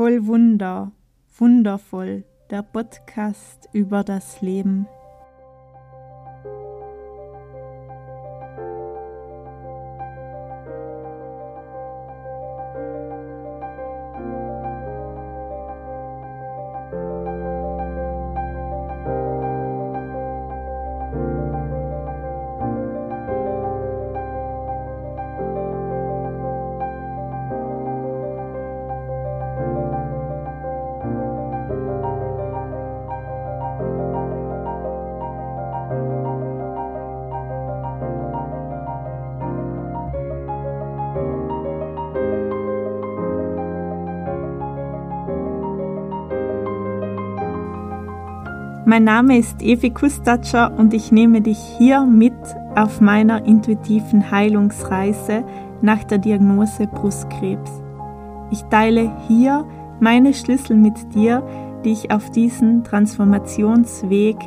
Voll Wunder, wundervoll, der Podcast über das Leben. Mein Name ist Evi Kustatscher und ich nehme dich hier mit auf meiner intuitiven Heilungsreise nach der Diagnose Brustkrebs. Ich teile hier meine Schlüssel mit dir, die ich auf diesen Transformationsweg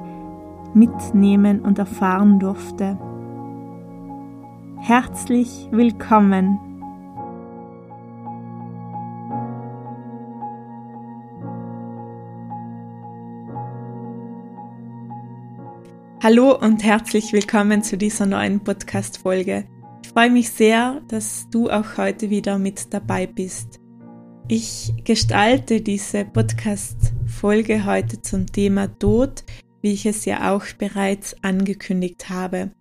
mitnehmen und erfahren durfte. Herzlich willkommen Hallo und herzlich willkommen zu dieser neuen Podcast-Folge. Ich freue mich sehr, dass du auch heute wieder mit dabei bist. Ich gestalte diese Podcast-Folge heute zum Thema Tod, wie ich es ja auch bereits angekündigt habe.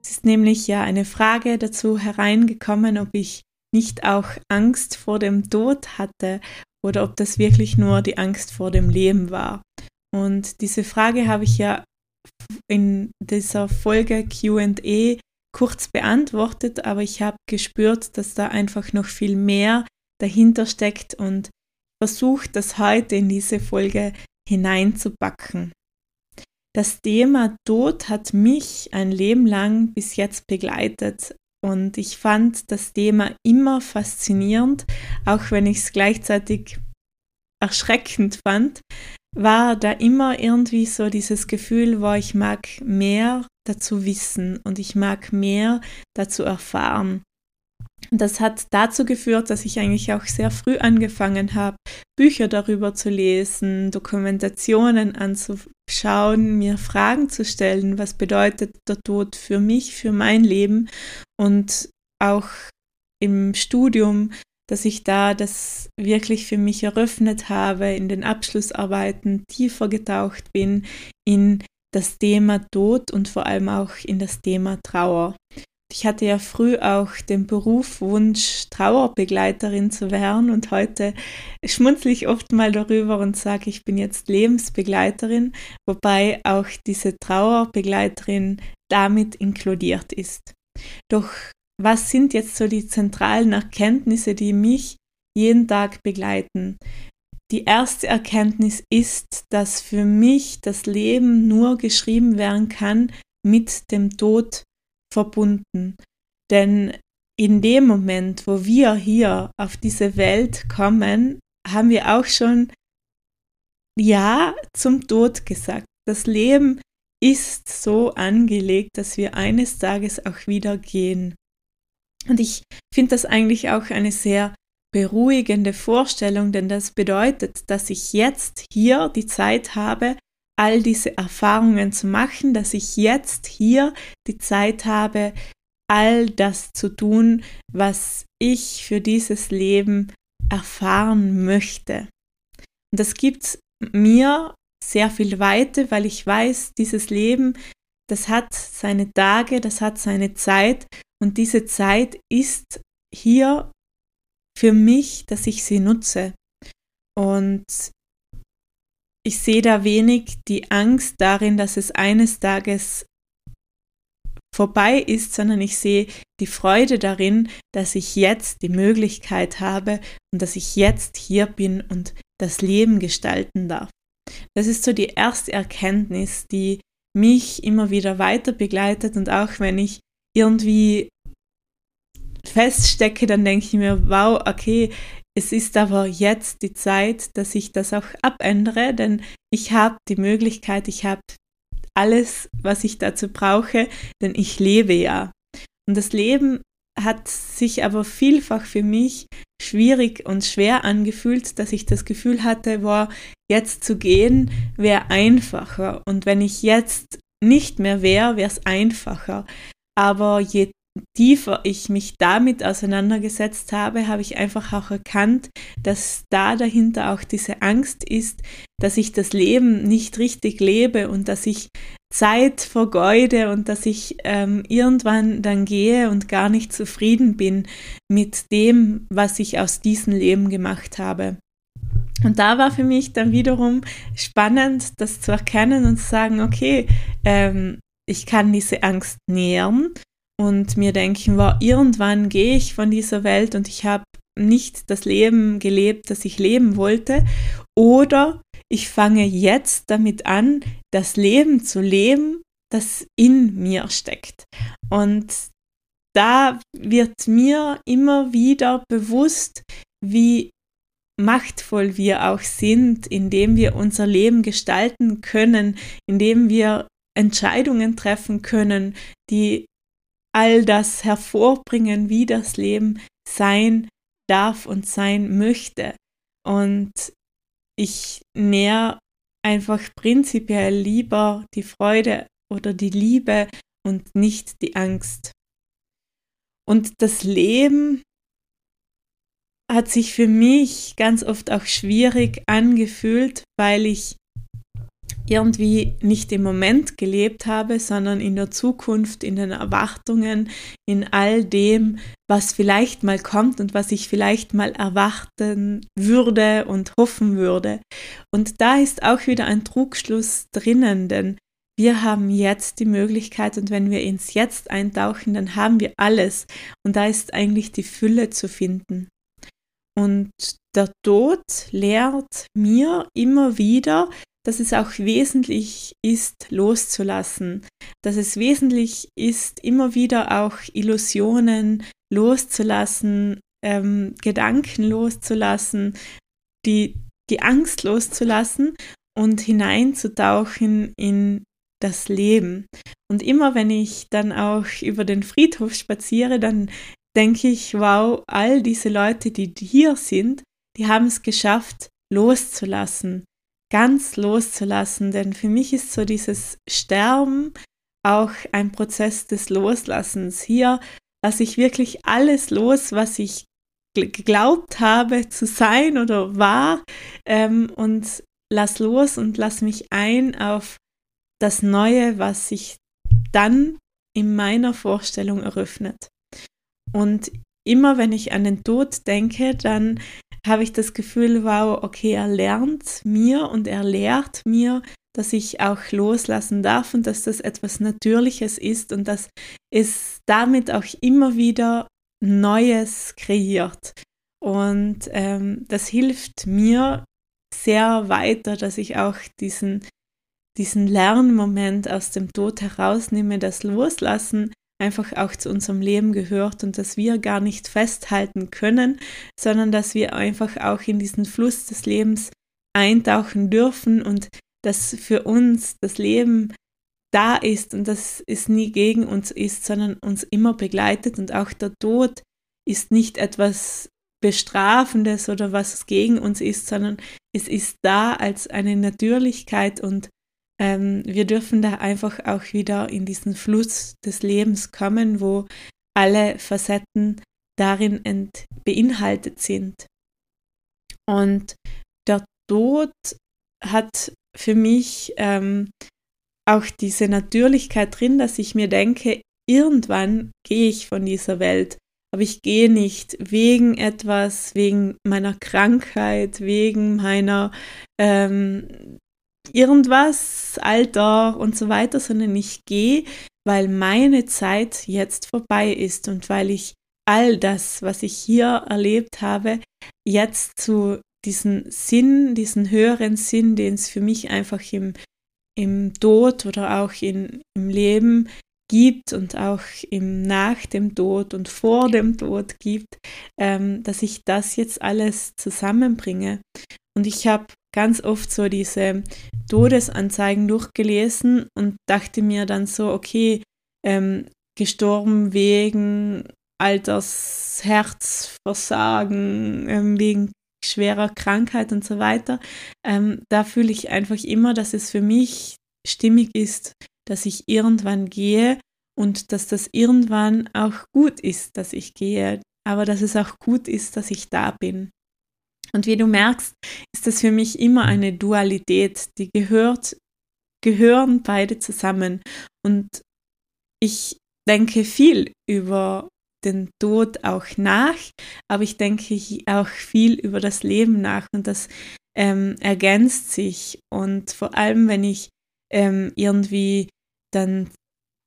Es ist nämlich ja eine Frage dazu hereingekommen, ob ich nicht auch Angst vor dem Tod hatte oder ob das wirklich nur die Angst vor dem Leben war. Und diese Frage habe ich ja in dieser Folge QA kurz beantwortet, aber ich habe gespürt, dass da einfach noch viel mehr dahinter steckt und versucht, das heute in diese Folge hineinzupacken. Das Thema Tod hat mich ein Leben lang bis jetzt begleitet und ich fand das Thema immer faszinierend, auch wenn ich es gleichzeitig erschreckend fand, war da immer irgendwie so dieses Gefühl, wo ich mag mehr dazu wissen und ich mag mehr dazu erfahren. Das hat dazu geführt, dass ich eigentlich auch sehr früh angefangen habe, Bücher darüber zu lesen, Dokumentationen anzuschauen, mir Fragen zu stellen, was bedeutet der Tod für mich, für mein Leben und auch im Studium dass ich da das wirklich für mich eröffnet habe, in den Abschlussarbeiten tiefer getaucht bin in das Thema Tod und vor allem auch in das Thema Trauer. Ich hatte ja früh auch den Berufswunsch, Trauerbegleiterin zu werden und heute schmunzle ich oft mal darüber und sage, ich bin jetzt Lebensbegleiterin, wobei auch diese Trauerbegleiterin damit inkludiert ist. Doch was sind jetzt so die zentralen Erkenntnisse, die mich jeden Tag begleiten? Die erste Erkenntnis ist, dass für mich das Leben nur geschrieben werden kann mit dem Tod verbunden. Denn in dem Moment, wo wir hier auf diese Welt kommen, haben wir auch schon Ja zum Tod gesagt. Das Leben ist so angelegt, dass wir eines Tages auch wieder gehen. Und ich finde das eigentlich auch eine sehr beruhigende Vorstellung, denn das bedeutet, dass ich jetzt hier die Zeit habe, all diese Erfahrungen zu machen, dass ich jetzt hier die Zeit habe, all das zu tun, was ich für dieses Leben erfahren möchte. Und das gibt mir sehr viel Weite, weil ich weiß, dieses Leben, das hat seine Tage, das hat seine Zeit und diese Zeit ist hier für mich, dass ich sie nutze. Und ich sehe da wenig die Angst darin, dass es eines Tages vorbei ist, sondern ich sehe die Freude darin, dass ich jetzt die Möglichkeit habe und dass ich jetzt hier bin und das Leben gestalten darf. Das ist so die erste Erkenntnis, die mich immer wieder weiter begleitet und auch wenn ich irgendwie feststecke, dann denke ich mir, wow, okay, es ist aber jetzt die Zeit, dass ich das auch abändere, denn ich habe die Möglichkeit, ich habe alles, was ich dazu brauche, denn ich lebe ja. Und das Leben hat sich aber vielfach für mich schwierig und schwer angefühlt, dass ich das Gefühl hatte, boah, jetzt zu gehen wäre einfacher. Und wenn ich jetzt nicht mehr wäre, wäre es einfacher. Aber je tiefer ich mich damit auseinandergesetzt habe, habe ich einfach auch erkannt, dass da dahinter auch diese Angst ist, dass ich das Leben nicht richtig lebe und dass ich Zeit vergeude und dass ich ähm, irgendwann dann gehe und gar nicht zufrieden bin mit dem, was ich aus diesem Leben gemacht habe. Und da war für mich dann wiederum spannend, das zu erkennen und zu sagen, okay, ähm, ich kann diese Angst nähern und mir denken, war irgendwann gehe ich von dieser Welt und ich habe nicht das Leben gelebt, das ich leben wollte, oder ich fange jetzt damit an, das Leben zu leben, das in mir steckt. Und da wird mir immer wieder bewusst, wie machtvoll wir auch sind, indem wir unser Leben gestalten können, indem wir Entscheidungen treffen können, die all das hervorbringen, wie das Leben sein darf und sein möchte. Und ich näher einfach prinzipiell lieber die Freude oder die Liebe und nicht die Angst. Und das Leben hat sich für mich ganz oft auch schwierig angefühlt, weil ich irgendwie nicht im Moment gelebt habe, sondern in der Zukunft, in den Erwartungen, in all dem, was vielleicht mal kommt und was ich vielleicht mal erwarten würde und hoffen würde. Und da ist auch wieder ein Trugschluss drinnen, denn wir haben jetzt die Möglichkeit und wenn wir ins Jetzt eintauchen, dann haben wir alles und da ist eigentlich die Fülle zu finden. Und der Tod lehrt mir immer wieder, dass es auch wesentlich ist, loszulassen, dass es wesentlich ist, immer wieder auch Illusionen loszulassen, ähm, Gedanken loszulassen, die, die Angst loszulassen und hineinzutauchen in das Leben. Und immer wenn ich dann auch über den Friedhof spaziere, dann denke ich, wow, all diese Leute, die hier sind, die haben es geschafft, loszulassen, ganz loszulassen. Denn für mich ist so dieses Sterben auch ein Prozess des Loslassens. Hier lasse ich wirklich alles los, was ich geglaubt habe zu sein oder war ähm, und lass los und lass mich ein auf das Neue, was sich dann in meiner Vorstellung eröffnet. Und immer wenn ich an den Tod denke, dann habe ich das Gefühl, wow, okay, er lernt mir und er lehrt mir, dass ich auch loslassen darf und dass das etwas Natürliches ist und dass es damit auch immer wieder Neues kreiert. Und ähm, das hilft mir sehr weiter, dass ich auch diesen, diesen Lernmoment aus dem Tod herausnehme, das Loslassen einfach auch zu unserem Leben gehört und dass wir gar nicht festhalten können, sondern dass wir einfach auch in diesen Fluss des Lebens eintauchen dürfen und dass für uns das Leben da ist und dass es nie gegen uns ist, sondern uns immer begleitet und auch der Tod ist nicht etwas Bestrafendes oder was gegen uns ist, sondern es ist da als eine Natürlichkeit und ähm, wir dürfen da einfach auch wieder in diesen Fluss des Lebens kommen, wo alle Facetten darin beinhaltet sind. Und der Tod hat für mich ähm, auch diese Natürlichkeit drin, dass ich mir denke, irgendwann gehe ich von dieser Welt, aber ich gehe nicht wegen etwas, wegen meiner Krankheit, wegen meiner ähm, irgendwas, Alter und so weiter, sondern ich gehe, weil meine Zeit jetzt vorbei ist und weil ich all das, was ich hier erlebt habe, jetzt zu diesem Sinn, diesen höheren Sinn, den es für mich einfach im, im Tod oder auch in, im Leben gibt und auch im nach dem Tod und vor dem Tod gibt, ähm, dass ich das jetzt alles zusammenbringe. Und ich habe ganz oft so diese Todesanzeigen durchgelesen und dachte mir dann so, okay, ähm, gestorben wegen Alters, Herzversagen, ähm, wegen schwerer Krankheit und so weiter. Ähm, da fühle ich einfach immer, dass es für mich stimmig ist, dass ich irgendwann gehe und dass das irgendwann auch gut ist, dass ich gehe, aber dass es auch gut ist, dass ich da bin. Und wie du merkst, ist das für mich immer eine Dualität, die gehört, gehören beide zusammen. Und ich denke viel über den Tod auch nach, aber ich denke auch viel über das Leben nach und das ähm, ergänzt sich. Und vor allem, wenn ich ähm, irgendwie dann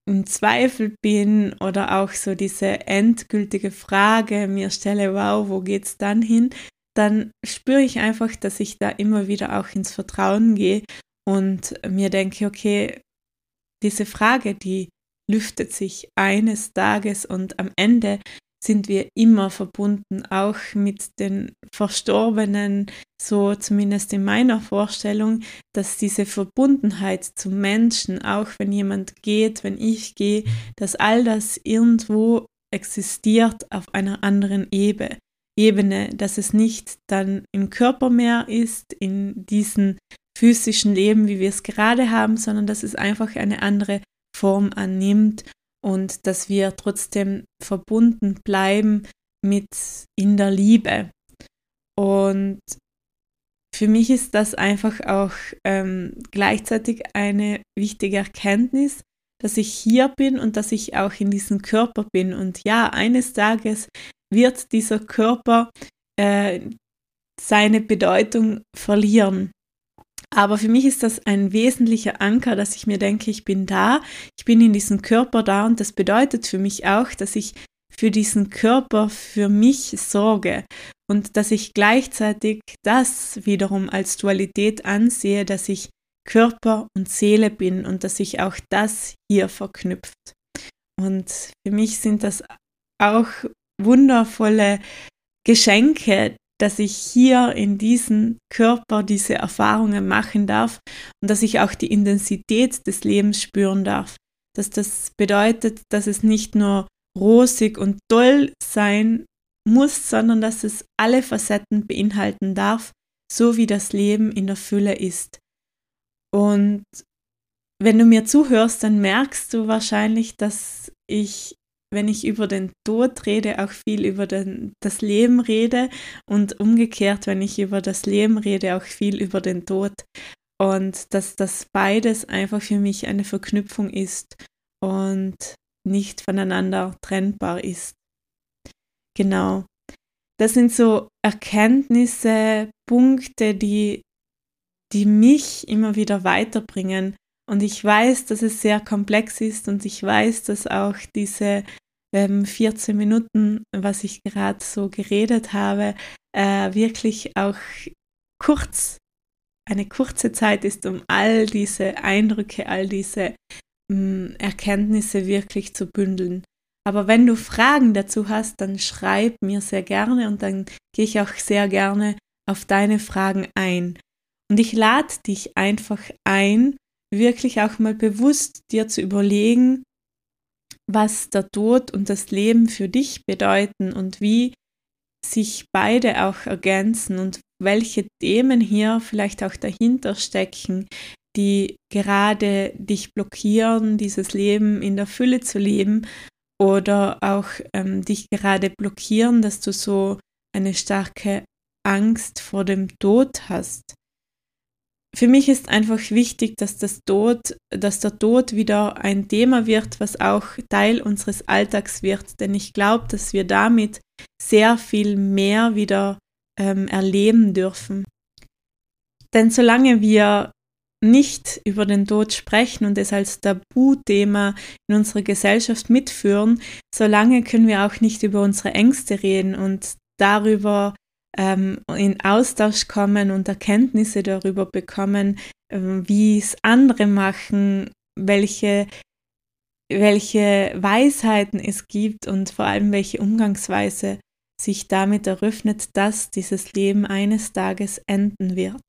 im Zweifel bin oder auch so diese endgültige Frage mir stelle, wow, wo geht's dann hin? Dann spüre ich einfach, dass ich da immer wieder auch ins Vertrauen gehe und mir denke, okay, diese Frage, die lüftet sich eines Tages und am Ende sind wir immer verbunden, auch mit den Verstorbenen, so zumindest in meiner Vorstellung, dass diese Verbundenheit zum Menschen, auch wenn jemand geht, wenn ich gehe, dass all das irgendwo existiert auf einer anderen Ebene. Ebene, dass es nicht dann im Körper mehr ist, in diesem physischen Leben, wie wir es gerade haben, sondern dass es einfach eine andere Form annimmt und dass wir trotzdem verbunden bleiben mit in der Liebe. Und für mich ist das einfach auch ähm, gleichzeitig eine wichtige Erkenntnis, dass ich hier bin und dass ich auch in diesem Körper bin. Und ja, eines Tages wird dieser Körper äh, seine Bedeutung verlieren. Aber für mich ist das ein wesentlicher Anker, dass ich mir denke, ich bin da, ich bin in diesem Körper da und das bedeutet für mich auch, dass ich für diesen Körper für mich sorge und dass ich gleichzeitig das wiederum als Dualität ansehe, dass ich Körper und Seele bin und dass sich auch das hier verknüpft. Und für mich sind das auch wundervolle Geschenke, dass ich hier in diesem Körper diese Erfahrungen machen darf und dass ich auch die Intensität des Lebens spüren darf. Dass das bedeutet, dass es nicht nur rosig und toll sein muss, sondern dass es alle Facetten beinhalten darf, so wie das Leben in der Fülle ist. Und wenn du mir zuhörst, dann merkst du wahrscheinlich, dass ich wenn ich über den Tod rede, auch viel über den, das Leben rede und umgekehrt, wenn ich über das Leben rede, auch viel über den Tod. Und dass das beides einfach für mich eine Verknüpfung ist und nicht voneinander trennbar ist. Genau. Das sind so Erkenntnisse, Punkte, die, die mich immer wieder weiterbringen. Und ich weiß, dass es sehr komplex ist und ich weiß, dass auch diese ähm, 14 Minuten, was ich gerade so geredet habe, äh, wirklich auch kurz, eine kurze Zeit ist, um all diese Eindrücke, all diese mh, mm, Erkenntnisse wirklich zu bündeln. Aber wenn du Fragen dazu hast, dann schreib mir sehr gerne und dann gehe ich auch sehr gerne auf deine Fragen ein. Und ich lade dich einfach ein, wirklich auch mal bewusst dir zu überlegen, was der Tod und das Leben für dich bedeuten und wie sich beide auch ergänzen und welche Themen hier vielleicht auch dahinter stecken, die gerade dich blockieren, dieses Leben in der Fülle zu leben oder auch ähm, dich gerade blockieren, dass du so eine starke Angst vor dem Tod hast für mich ist einfach wichtig, dass das Tod, dass der Tod wieder ein Thema wird, was auch Teil unseres Alltags wird. Denn ich glaube, dass wir damit sehr viel mehr wieder ähm, erleben dürfen. Denn solange wir nicht über den Tod sprechen und es als Tabuthema in unserer Gesellschaft mitführen, solange können wir auch nicht über unsere Ängste reden und darüber, ähm, in Austausch kommen und Erkenntnisse darüber bekommen, ähm, wie es andere machen, welche, welche Weisheiten es gibt und vor allem welche Umgangsweise sich damit eröffnet, dass dieses Leben eines Tages enden wird.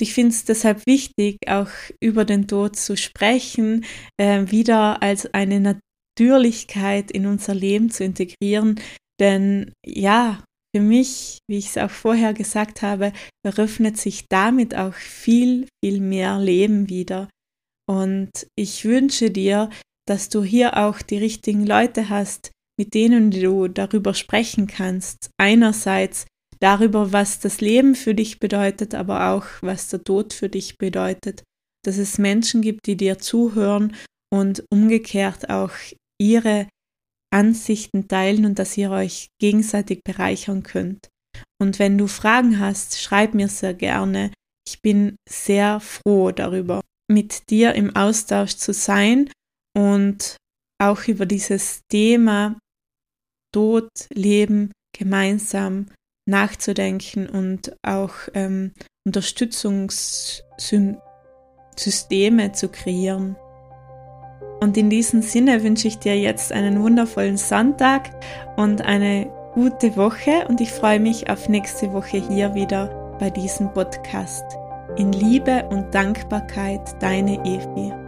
Ich finde es deshalb wichtig, auch über den Tod zu sprechen, äh, wieder als eine Natürlichkeit in unser Leben zu integrieren. Denn ja, für mich, wie ich es auch vorher gesagt habe, eröffnet sich damit auch viel, viel mehr Leben wieder. Und ich wünsche dir, dass du hier auch die richtigen Leute hast, mit denen du darüber sprechen kannst. Einerseits darüber, was das Leben für dich bedeutet, aber auch was der Tod für dich bedeutet. Dass es Menschen gibt, die dir zuhören und umgekehrt auch ihre Ansichten teilen und dass ihr euch gegenseitig bereichern könnt. Und wenn du Fragen hast, schreib mir sehr gerne. Ich bin sehr froh darüber, mit dir im Austausch zu sein und auch über dieses Thema Tod, Leben gemeinsam nachzudenken und auch ähm, Unterstützungssysteme zu kreieren. Und in diesem Sinne wünsche ich dir jetzt einen wundervollen Sonntag und eine gute Woche und ich freue mich auf nächste Woche hier wieder bei diesem Podcast. In Liebe und Dankbarkeit, deine Evi.